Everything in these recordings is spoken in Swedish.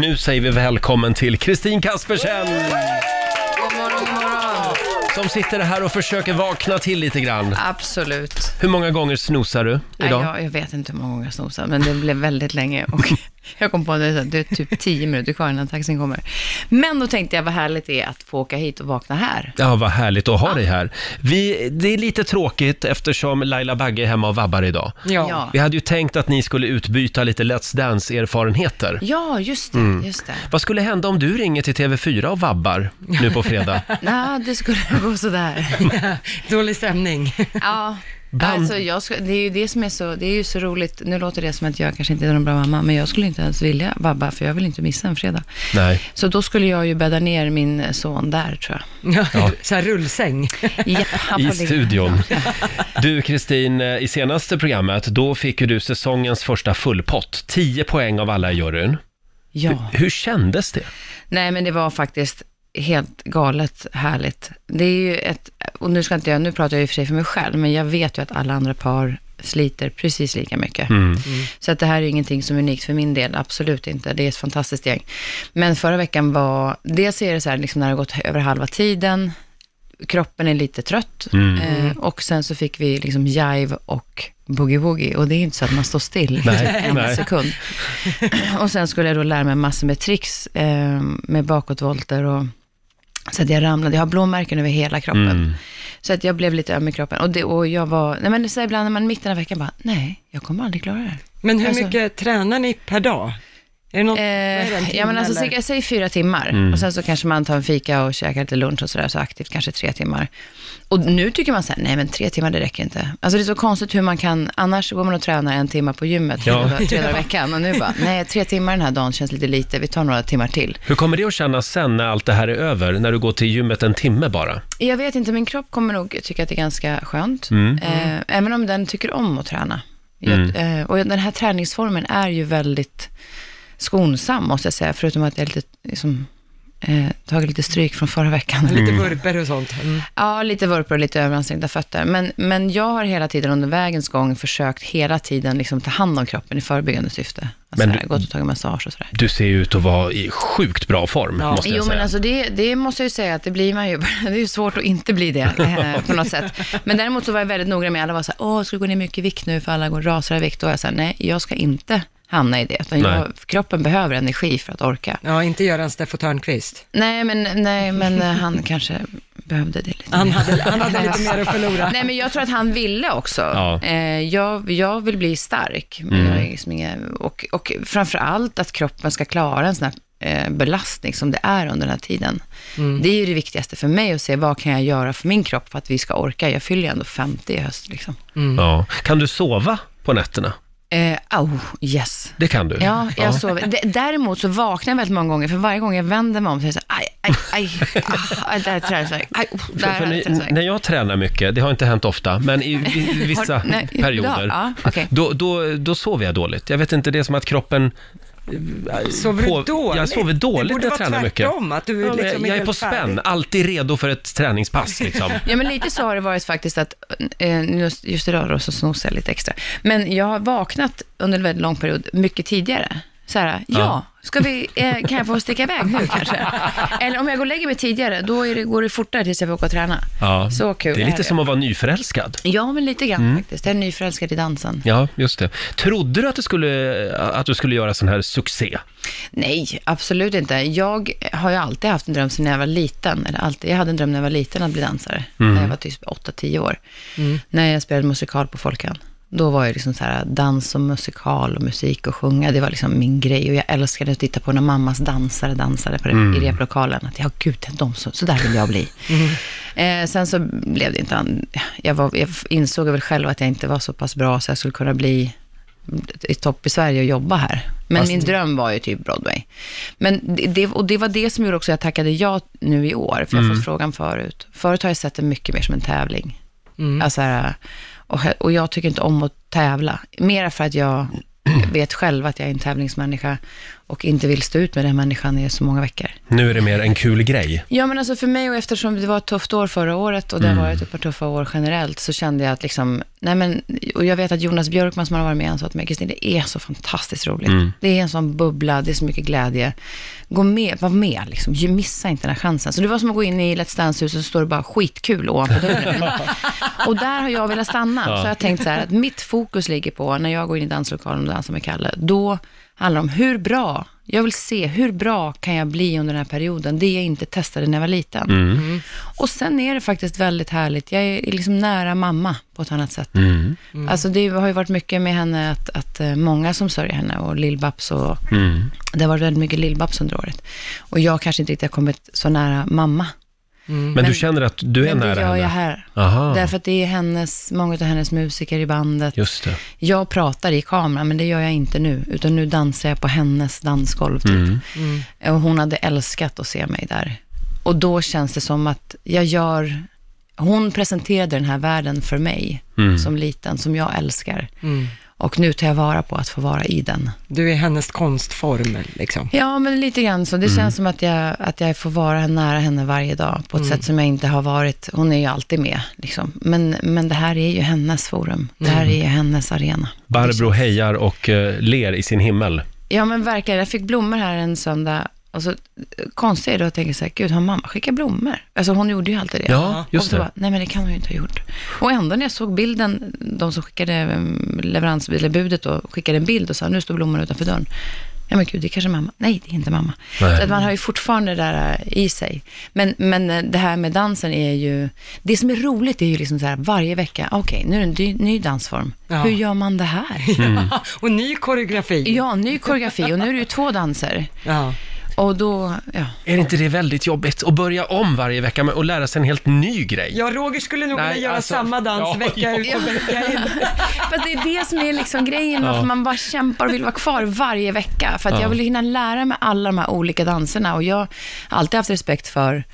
Nu säger vi välkommen till Kristin Kaspersen! God morgon, god morgon. Som sitter här och försöker vakna till lite grann. Absolut. Hur många gånger snosar du Nej, idag? jag, jag vet inte hur många gånger jag snosade, men det blev väldigt länge. Och jag kom på att det är typ tio minuter kvar innan taxin kommer. Men då tänkte jag vad härligt det är att få åka hit och vakna här. Ja, vad härligt att ha dig här. Vi, det är lite tråkigt eftersom Laila Bagge är hemma och vabbar idag. Ja, Vi hade ju tänkt att ni skulle utbyta lite Let's Dance-erfarenheter. ja just det. Mm. Just det. Vad skulle hända om du ringer till TV4 och vabbar nu på fredag? Nej, det skulle gå sådär. Dålig stämning. Ja. Band- Alltså, jag ska, det är ju det som är så, det är ju så roligt. Nu låter det som att jag kanske inte är någon bra mamma, men jag skulle inte ens vilja vabba, för jag vill inte missa en fredag. Nej. Så då skulle jag ju bädda ner min son där, tror jag. Ja. Så här rullsäng. Ja, I studion. Du Kristin, eh, i senaste programmet, då fick ju du säsongens första fullpott. 10 poäng av alla i juryn. Ja. Hur kändes det? Nej, men det var faktiskt helt galet härligt. Det är ju ett, och nu ska inte jag, nu pratar jag ju för sig för mig själv, men jag vet ju att alla andra par sliter precis lika mycket. Mm. Så att det här är ju ingenting som är unikt för min del, absolut inte. Det är ett fantastiskt gäng. Men förra veckan var, dels är det så här, liksom när det har gått över halva tiden, kroppen är lite trött Mm. eh, och sen så fick vi liksom jive och boogie-woogie och det är ju inte så att man står still Nej, en nej. sekund. och sen skulle jag då lära mig massor med tricks eh, med bakåtvolter och så att jag ramlade, jag har blåmärken över hela kroppen. Mm. Så att jag blev lite öm i kroppen. Och, det, och jag var, nej men så ibland när man mitten av veckan bara, nej, jag kommer aldrig klara det här. Men hur Alltså- mycket tränar ni per dag? Är det någon, Eh, ja men alltså eller? jag säger fyra timmar. Mm. Och sen så kanske man tar en fika och käkar lite lunch och sådär, så aktivt kanske tre timmar. Och nu tycker man så här, nej men tre timmar det räcker inte. Alltså det är så konstigt hur man kan, annars går man och tränar en timme på gymmet Ja. tre, dagar- tre dagar i veckan. Och nu bara, nej tre timmar den här dagen känns lite lite, vi tar några timmar till. Hur kommer det att kännas sen när allt det här är över? När du går till gymmet en timme bara? Jag vet inte, min kropp kommer nog tycka att det är ganska skönt. Mm. Eh, även om den tycker om att träna. Jag, eh, och den här träningsformen är ju väldigt skonsam, måste jag säga. Förutom att jag lite, liksom, eh, tagit lite stryk från förra veckan. Lite vurper och sånt. Mm. Ja, lite vurpor och lite överansträngda fötter. Men, men jag har hela tiden under vägens gång försökt hela tiden liksom ta hand om kroppen i förebyggande syfte. Alltså, Men- gått och tagit massage och sådär. Du ser ju ut att vara i sjukt bra form, Ja. måste jag Jo, säga. men alltså det, det måste jag ju säga att det blir man ju. Det är ju svårt att inte bli det eh, på något sätt. Men däremot så var jag väldigt noga med, alla var så här, åh, ska du gå ner mycket i vikt nu för alla går rasar i vikt? Och jag sa, nej, jag ska inte hamna i det. Utan jag, kroppen behöver energi för att orka. Ja, inte Göran Steffo Törnqvist. Nej, men, nej, men eh, han kanske behövde det lite Han mer. hade, han hade lite mer att förlora. Nej, men jag tror att han ville också. Ja. Eh, jag, jag vill bli stark. Är liksom och, och framför allt att kroppen ska klara en sån här eh, belastning som det är under den här tiden. Det är ju det viktigaste för mig att se vad kan jag göra för min kropp för att vi ska orka. Jag fyller ju ändå 50 i höst. Liksom. Ja. Kan du sova på nätterna? Eh, oh, yes. Det kan du? Ja, jag sover. D- Däremot så vaknar jag väldigt många gånger, för varje gång jag vänder mig om så är det så aj, aj, aj, ah, där är träningsvärk, aj, oh, där För, för ni, träningsvärk. när jag tränar mycket, det har inte hänt ofta, men i, i vissa Har- nej, perioder, idag? Ja, okej. då, då, då sover jag dåligt. Jag vet inte, det är som att kroppen... Sover du dåligt? Jag sover dåligt det när jag borde tränar vara mycket. tvärtom, att du Ja, men liksom jag är helt på färdig. spänn, alltid redo för ett träningspass liksom. Ja, men lite så har det varit faktiskt att, eh, just, just idag då så snosar jag lite extra. Men jag har vaknat under en väldigt lång period mycket tidigare. Så här, ja, ska vi, eh, kan jag få sticka iväg nu kanske? Eller om jag går och lägger mig tidigare, då är det, går det fortare tills jag får åka och träna. Ja. Så kul Det är lite som att vara nyförälskad. Ja, men lite grann Mm. faktiskt. Jag är nyförälskad i dansen. Ja, just det. Trodde du att, det skulle, att du skulle göra sån här succé? Nej, absolut inte. Jag har ju alltid haft en dröm sedan jag var liten. Eller alltid, jag hade en dröm när jag var liten att bli dansare. När jag var typ 8-10 år. När jag spelade musikal på Folkan. Då var jag liksom så här dans och musikal och musik och sjunga. Det var liksom min grej. Och jag älskade att titta på när mammas dansare dansade på det, i replokalen. Att ja, gud, de så, så där vill jag bli. Eh, sen så blev det inte, an- jag, var, jag insåg väl själv att jag inte var så pass bra så jag skulle kunna bli i topp i Sverige och jobba här. Men min dröm var ju typ Broadway. Men det, och det var det som gjorde också att jag tackade ja nu i år, för jag har fått frågan förut. Förut har jag sett det mycket mer som en tävling. Alltså, här, och, och jag tycker inte om att tävla. Mera för att jag vet själv att jag är en tävlingsmänniska. och inte vill stå ut med den människan i så många veckor. Nu är det mer en kul grej. Ja, men alltså för mig och eftersom det var ett tufft år förra året och det har varit ett par tuffa år generellt, så kände jag att liksom, nej men, och jag vet att Jonas Björkman som har varit med, han sa till mig, Kristin, det är så fantastiskt roligt. Det är en sån bubbla, det är så mycket glädje. Gå med, var med liksom, missa inte den här chansen. Så det var som att gå in i Let's Dance-huset och så står det bara skitkul ovanför dörren. och där har jag velat stanna. Så jag har tänkt så här, att mitt fokus ligger på, när jag går in i danslokalen och dansar med Kalle, då handlar om hur bra, jag vill se hur bra kan jag bli under den här perioden, det jag inte testade när jag var liten. Mm. Och sen är det faktiskt väldigt härligt, jag är liksom nära mamma på ett annat sätt. Mm. Alltså det har ju varit mycket med henne, att, att eh, många som sörjer henne och Lill-Babs och Mm. det har varit väldigt mycket Lill-Babs under året. Och jag kanske inte riktigt har kommit så nära mamma. Men, du känner att du är Men det nära gör henne? jag här. Aha, Därför att det är hennes, många av hennes musiker i bandet. just det. Jag pratar i kameran, men det gör jag inte nu. Utan nu dansar jag på hennes dansgolv. Typ. Mm. Och hon hade älskat att se mig där. Och då känns det som att jag gör... Hon presenterade den här världen för mig Mm. som liten, som jag älskar. Mm. Och nu tar jag vara på att få vara i den. Du är hennes konstform, liksom. Ja, men lite grann så. Det Mm. känns som att jag, att jag får vara nära henne varje dag på ett Mm. sätt som jag inte har varit. Hon är ju alltid med, liksom. men, men det här är ju hennes forum. Det här är ju hennes arena. Barbro hejar och eh, ler i sin himmel. Ja, men verkligen. Jag fick blommor här en söndag. Och så, eh, konstigt är det att tänka så här, gud, har mamma skickat blommor? Alltså hon gjorde ju alltid det. Ja, just och så det. Bara, nej men det kan hon ju inte ha gjort. Och ändå när jag såg bilden, de som skickade mm, leverans, eller budet då, skickade en bild och sa, nu står blommorna utanför dörren. Ja men gud, det är kanske mamma. Nej, det är inte mamma. Nej. Så att man har ju fortfarande det där eh, i sig. Men, men eh, det här med dansen är ju, det som är roligt är ju liksom så här, varje vecka, okej, nu är det en ny, ny dansform. Ja. Hur gör man det här? Mm. och ny koreografi. Ja, ny koreografi och nu är det ju två danser. Ja. Och då, ja. Är inte det väldigt jobbigt att börja om varje vecka med att lära sig en helt ny grej? Ja, Roger skulle nog Nej, vilja göra alltså, samma dans ja, vecka ja. ut och vecka in. Fast det är det som är liksom grejen, varför man bara kämpar och vill vara kvar varje vecka. För att Ja. jag vill hinna lära mig alla de här olika danserna och jag har alltid haft respekt för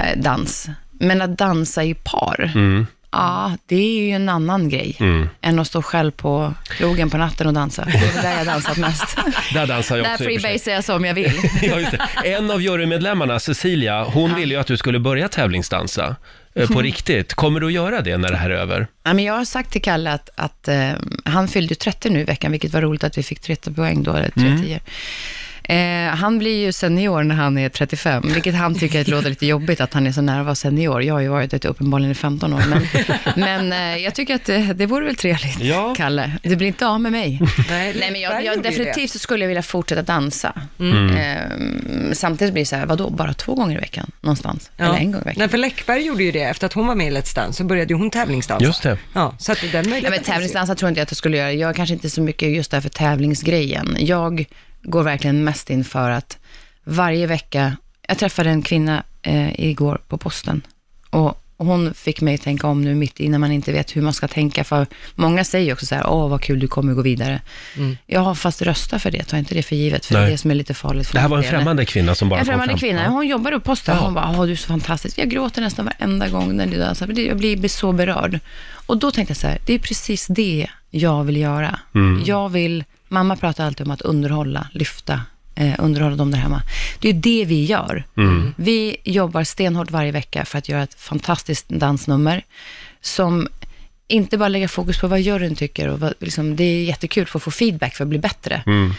eh, dans. Men att dansa i par, Mm. Ja, det är ju en annan grej än att stå själv på krogen på natten och dansa. Det är där jag dansat mest. Där dansar jag där också sig. freebasar jag som jag vill. Ja. En av jurymedlemmarna, Cecilia, hon ville ju att du skulle börja tävlingsdansa eh, på riktigt. Kommer du att göra det när det här är över? Ja, men jag har sagt till Kalle att, att eh, han fyllde ju 30 nu i veckan, vilket var roligt att vi fick 30 poäng då, eller 30 Eh, han blir ju senior när han är 35, vilket han tycker att låter lite jobbigt att han är så nära att vara senior. Jag har ju varit det uppenbarligen i 15 år, men, men eh, jag tycker att det, det vore väl trevligt, Ja. Kalle. Du blir inte av med mig. Nej, Nej, men jag, jag, definitivt så skulle jag vilja fortsätta dansa. Mm. Eh, samtidigt blir det så här, vadå, bara två gånger i veckan någonstans? Ja. Eller en gång i veckan? Nej, för Läckberg gjorde ju det. Efter att hon var med i Let's Dance så började ju hon tävlingsdansa. Just det. Ja, så att den möjligheten Nej, men tävlingsdansa tror inte jag att jag skulle göra. Jag är kanske inte så mycket just därför tävlingsgrejen. Jag går verkligen mest in för att varje vecka, jag träffade en kvinna eh, igår på posten och hon fick mig att tänka om nu mitt i när man inte vet hur man ska tänka. För många säger också så här, åh vad kul, du kommer gå vidare. Jag har fast rösta för det, ta inte det för givet, för det Nej. är det som är lite farligt. För Det här var en främmande kvinna som bara En kom främmande fram. kvinna. Ja. Hon jobbar på posten. Ja. Hon bara, åh du är så fantastisk. Jag gråter nästan varenda gång när du dansar. Jag blir så berörd. Och då tänkte jag så här, det är precis det jag vill göra. Mm. Jag vill, mamma pratar alltid om att underhålla, lyfta, eh, underhålla dem där hemma. Det är det vi gör. Mm. Vi jobbar stenhårt varje vecka för att göra ett fantastiskt dansnummer som inte bara lägga fokus på vad juryn tycker och vad, liksom, det är jättekul för att få feedback för att bli bättre. Mm.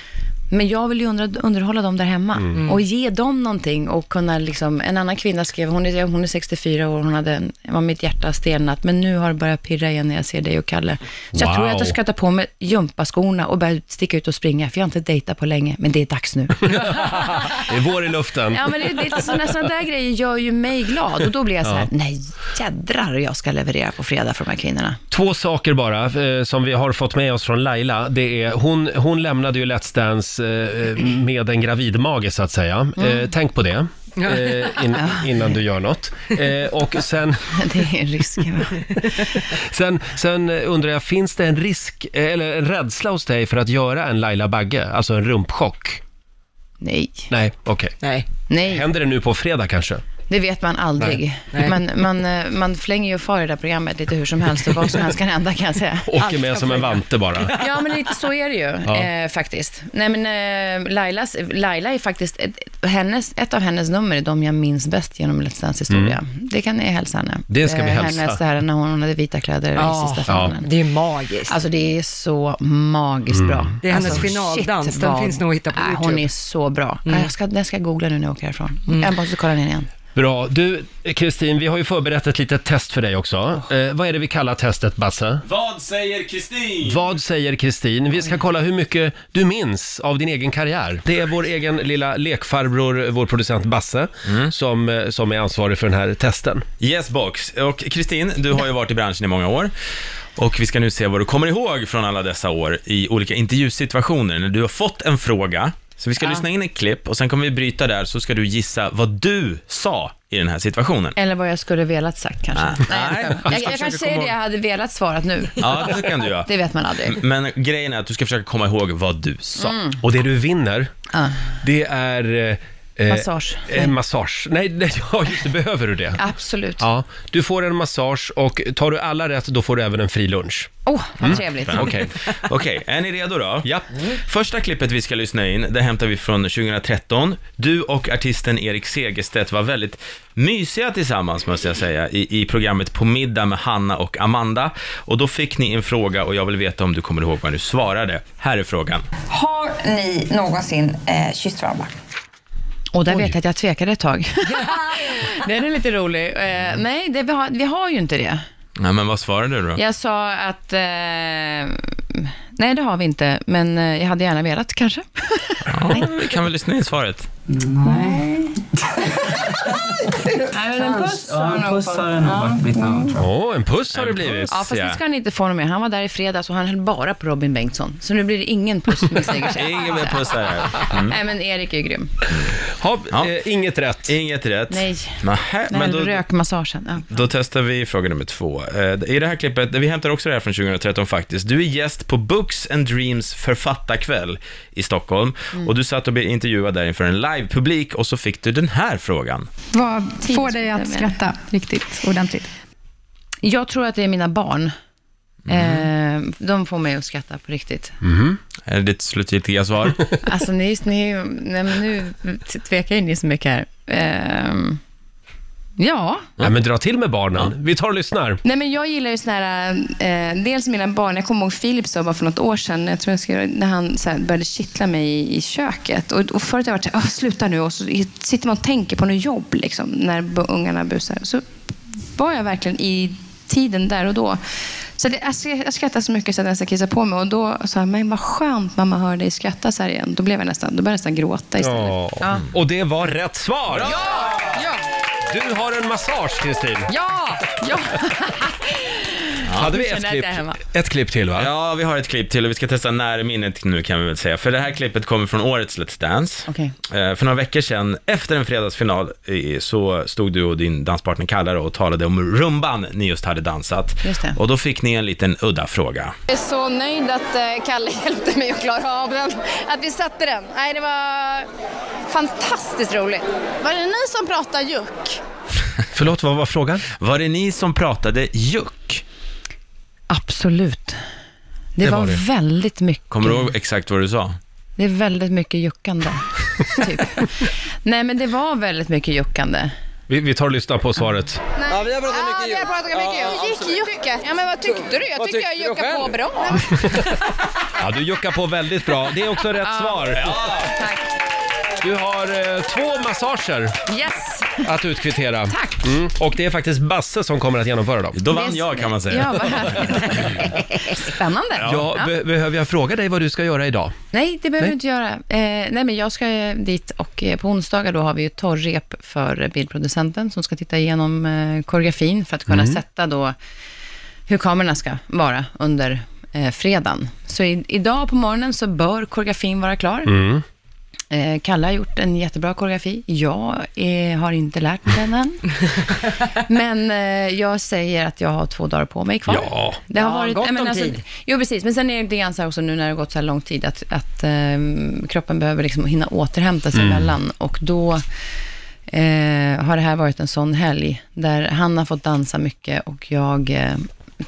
Men jag vill ju under, underhålla dem där hemma och ge dem någonting och kunna liksom, en annan kvinna skrev, hon är, hon är 64 år, hon hade, en- var mitt hjärta stelnat, men nu har det börjat pirra igen när jag ser dig och Kalle. Så jag tror Wow. att jag ska ta på mig gympaskorna och börja sticka ut och springa, för jag har inte dejtat på länge, men det är dags nu. Det är vår i luften. ja, men det, det sådana såna där grejer gör ju mig glad och då blir jag så här, nej jädrar jag ska leverera på fredag för de här kvinnorna. Två saker bara eh, som vi har fått med oss från Laila. Det är, hon, hon lämnade ju Let's Dance eh, med en gravidmage så att säga. Mm. Eh, tänk på det. Eh, in, innan du gör något. Eh, och sen, Det är en risk. va? sen, sen undrar jag, finns det en risk, eh, eller en rädsla hos dig för att göra en Laila Bagge, alltså en rumpchock? Nej, Nej, okej. Nej. nej. Händer det nu på fredag kanske? Det vet man aldrig. Nej. Man, man, eh, man flänger ju och far i det där programmet lite hur som helst och vad som helst kan hända kan jag säga. Åker med som en vante bara. Ja, men lite så är det ju Ja. eh, faktiskt. Nej, men eh, Lailas, Laila är faktiskt, ett, hennes, ett av hennes nummer är de jag minns bäst genom Let's Dance historia. Det kan ni hälsa henne. Mm. Det ska vi Eh, hälsa. Hennes, det här när hon hade vita kläder Ja. i sista Ja. finalen. Det är magiskt. Alltså det är så magiskt bra. Det är hennes alltså, finaldans. shit, Den vad- finns nog att hitta på Nej, YouTube. Mm. Hon är så bra. Ja, Jag ska, den ska jag googla nu när jag åker härifrån. Jag måste kolla den igen. Bra. Du, Kristin, vi har ju förberett ett litet test för dig också. Eh, vad är det vi kallar testet, Basse? Vad säger Kristin? Vad säger Kristin? Vi ska kolla hur mycket du minns av din egen karriär. Det är vår egen lilla lekfarbror, vår producent Basse, som, eh, som är ansvarig för den här testen. Yes box. Och Kristin, du har ju varit i branschen i många år. Och vi ska nu se vad du kommer ihåg från alla dessa år i olika intervjusituationer när du har fått en fråga. Så vi ska Ja. lyssna in ett klipp och sen kommer vi bryta där så ska du gissa vad du sa i den här situationen. Eller vad jag skulle velat sagt kanske. Nej. Nej, jag, jag, jag kan säga det jag hade velat svarat nu. Ja, det kan du göra. Det vet man aldrig. Men grejen är att du ska försöka komma ihåg vad du sa. Och det du vinner, Ja. det är... eh, eh, Massage. En massage. Nej, nej, ja, just det. Behöver du det? Absolut. Ja, du får en massage och tar du alla rätt, då får du även en fri lunch. Åh, vad trevligt. Okej. Okej, är ni redo då? Ja. Första klippet vi ska lyssna in, det hämtar vi från 2013. Du och artisten Erik Segerstedt var väldigt mysiga tillsammans, måste jag säga, i, i programmet På middag med Hanna och Amanda. Och då fick ni en fråga och jag vill veta om du kommer ihåg vad du svarade. Här är frågan. Har ni någonsin eh, kysst varandra? Och där vet jag att jag tvekade ett tag. Den är lite rolig. Eh, nej, det, vi, har, vi har ju inte det. Ja, men vad svarade du då? Jag sa att... Eh, nej, det har vi inte, men eh, jag hade gärna velat kanske. Ja, vi kan väl lyssna in svaret. Nej, men en puss puss har det nog varit mitt namn tror jag. Åh, en puss har det blivit. Ja, fast det ska han inte få någon mer. Han var där i fredags och han höll bara på Robin Bengtsson. Så nu blir det ingen puss med Segerstedt. Ingen mer pussar här. Nej, men Erik är ju grym. Ha, Ja. eh, inget rätt. Inget rätt. Nej. Nähä, Nej, men då, rökmassagen. Ja. Då testar vi fråga nummer två. Eh, I det här klippet, vi hämtar också det här från 2013 faktiskt. Du är gäst på Books and Dreams författarkväll i Stockholm. Mm. Och du satt och blev intervjuad där inför en livepublik och så fick du den här frågan. Vad får dig att skratta riktigt ordentligt? Jag tror att det är mina barn. Mm. De får mig att skratta på riktigt. Är det ditt slutgiltiga svar? Alltså, ni, ni, nej, men nu tvekar ju ni så mycket här. Ehm, ja. Ja, men dra till med barnen. Vi tar och lyssnar. Nej, men jag gillar ju såna här, eh, dels mina barn, jag kommer ihåg Filip sa bara för något år sedan, jag tror jag ska, när han så här, började kittla mig i, i köket. Och, och förut har jag varit så här, "Åh, sluta nu, och så sitter man och tänker på något jobb liksom, när bu- ungarna busar. Så var jag verkligen i tiden där och då. Så det, jag, sk- jag skrattade så mycket så att jag nästan kissade på mig. Och då sa jag, men vad skönt mamma hör dig skratta så här igen. Då blev jag nästan, då började jag nästan gråta istället. Ja. Och det var rätt svar! Du har en massage, Kristin. Ja! ja. Hade vi ett klipp, ett klipp till, va? Ja, vi har ett klipp till och vi ska testa närminnet nu kan vi väl säga. För det här klippet kommer från årets Let's Dance. Okej. Eh, För några veckor sedan, efter en fredagsfinal, så stod du och din danspartner Kalle och talade om rumban ni just hade dansat. Just det. Och då fick ni en liten udda fråga. Jag är så nöjd att eh, Kalle hjälpte mig att klara av den. Att vi satte den. Nej, det var fantastiskt roligt. Var det ni som pratade juck? Förlåt, vad var frågan? Var det ni som pratade juck? Absolut. Det, Det var var, det. väldigt mycket. Kommer du ihåg exakt vad du sa? Det är väldigt mycket juckande. typ. Nej, men det var väldigt mycket juckande. Vi, vi tar och lyssnar på svaret. Ja, vi har pratat Ja, mycket vi har juck. pratat mycket Ja, juck. absolut. Gick jucka? Ja, men vad tyckte du? Jag Vad tycker jag tyckte du juckade på själv? bra. Ja, du juckar på väldigt bra. Det är också rätt svar. Tack. Du har eh, två massager Yes! att utkvittera. Tack. Mm. Och det är faktiskt Basse som kommer att genomföra dem. Då vann jag kan man säga. Ja, vad härligt. Spännande. Ja, be- behöver jag fråga dig vad du ska göra idag? Nej, det behöver Nej. du inte göra. Eh, nej, men jag ska eh, dit och eh, på onsdagar då har vi ju torrrep för eh, bildproducenten som ska titta igenom eh, koreografin för att kunna sätta då hur kamerorna ska vara under eh, fredagen. Så i, idag på morgonen så bör koreografin vara klar. Mm. Eh, Kalle har gjort en jättebra koreografi. Jag eh, har inte lärt mig den än. Men eh, jag säger att jag har två dagar på mig kvar. Ja. Det har Ja, varit, gott om alltså, tid. Jo, precis. Men sen är det lite grann så här också nu när det har gått så här lång tid att, att ehm, kroppen behöver liksom hinna återhämta sig emellan. Och då eh, har det här varit en sån helg, där han har fått dansa mycket och jag eh,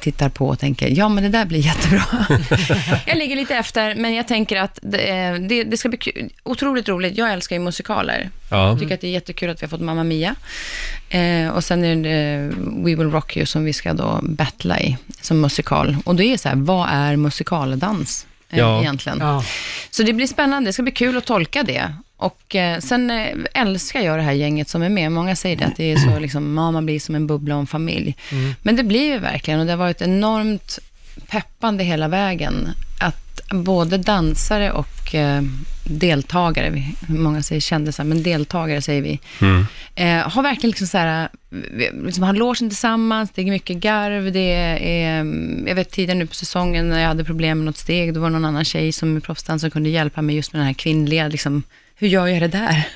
tittar på och tänker, ja men det där blir jättebra. jag ligger lite efter, men jag tänker att det, eh, det, det ska bli kul. otroligt roligt. Jag älskar ju musikaler. Ja. Jag tycker att det är jättekul att vi har fått Mamma Mia. Eh, och sen är det We Will Rock You som vi ska då battla i, som musikal. Och det är så här, vad är musikaldans eh, Ja. egentligen? Ja. Så det blir spännande, det ska bli kul att tolka det. Och eh, sen eh, älskar jag det här gänget som är med. Många säger det, att det är så liksom, man blir som en bubbla en familj. Men det blir ju verkligen, och det har varit enormt peppande hela vägen. Att både dansare och eh, deltagare, vi- många säger kändisar, men deltagare säger vi, eh, har verkligen liksom så här, vi- liksom har logen tillsammans, det är mycket garv, det är, mm, jag vet tidigare nu på säsongen när jag hade problem med något steg, då var det någon annan tjej som är proffsdansare som kunde hjälpa mig just med den här kvinnliga, liksom, hur gör jag det där?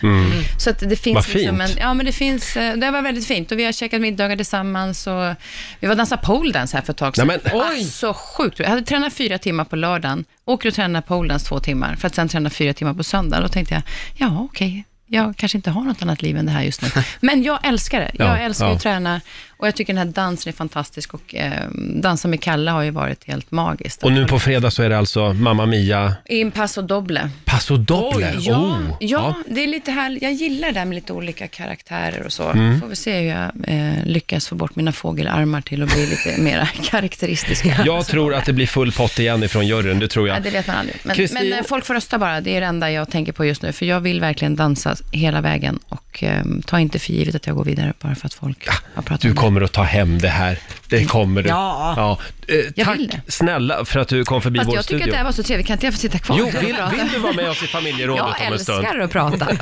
Så att det finns Vad liksom en, fint. ja men det finns, eh, det var väldigt fint och vi har käkat middagar tillsammans och vi var och dansade poledance här för ett tag sedan. Nej, men- Oj! Så sjukt Jag hade tränat fyra timmar på lördagen, åker och tränar poledance två timmar, för att sen träna fyra timmar på söndag. Då tänkte jag, ja okej, jag kanske inte har något annat liv än det här just nu. Men jag älskar det. Jag Ja, älskar ja. att träna och jag tycker den här dansen är fantastisk och eh, dansa med Kalle har ju varit helt magiskt. Och nu på fredag så är det alltså Mamma Mia In passo doble. Paso Doble. Ja, oh, ja, det är lite här, jag gillar det där med lite olika karaktärer och så. Mm. Får vi se hur jag eh, lyckas få bort mina fågelarmar till att bli lite mer karaktäristiska. Jag tror att det blir full pott igen ifrån juryn, det tror Ja, jag. det vet man aldrig. Men, Kristin- men eh, folk får rösta bara, det är det enda jag tänker på just nu. För jag vill verkligen dansa hela vägen och eh, ta inte för givet att jag går vidare bara för att folk har pratat om det. Kommer att ta hem det här. Det kommer du. Ja. Eh, Jag tack vill det. snälla för att du kom förbi Fast vår jag tycker studio. att det här var så trevligt, kan inte jag få sitta kvar Jo, och vill, prata? vill du vara med oss i familjerådet Jag om en stund? älskar att prata.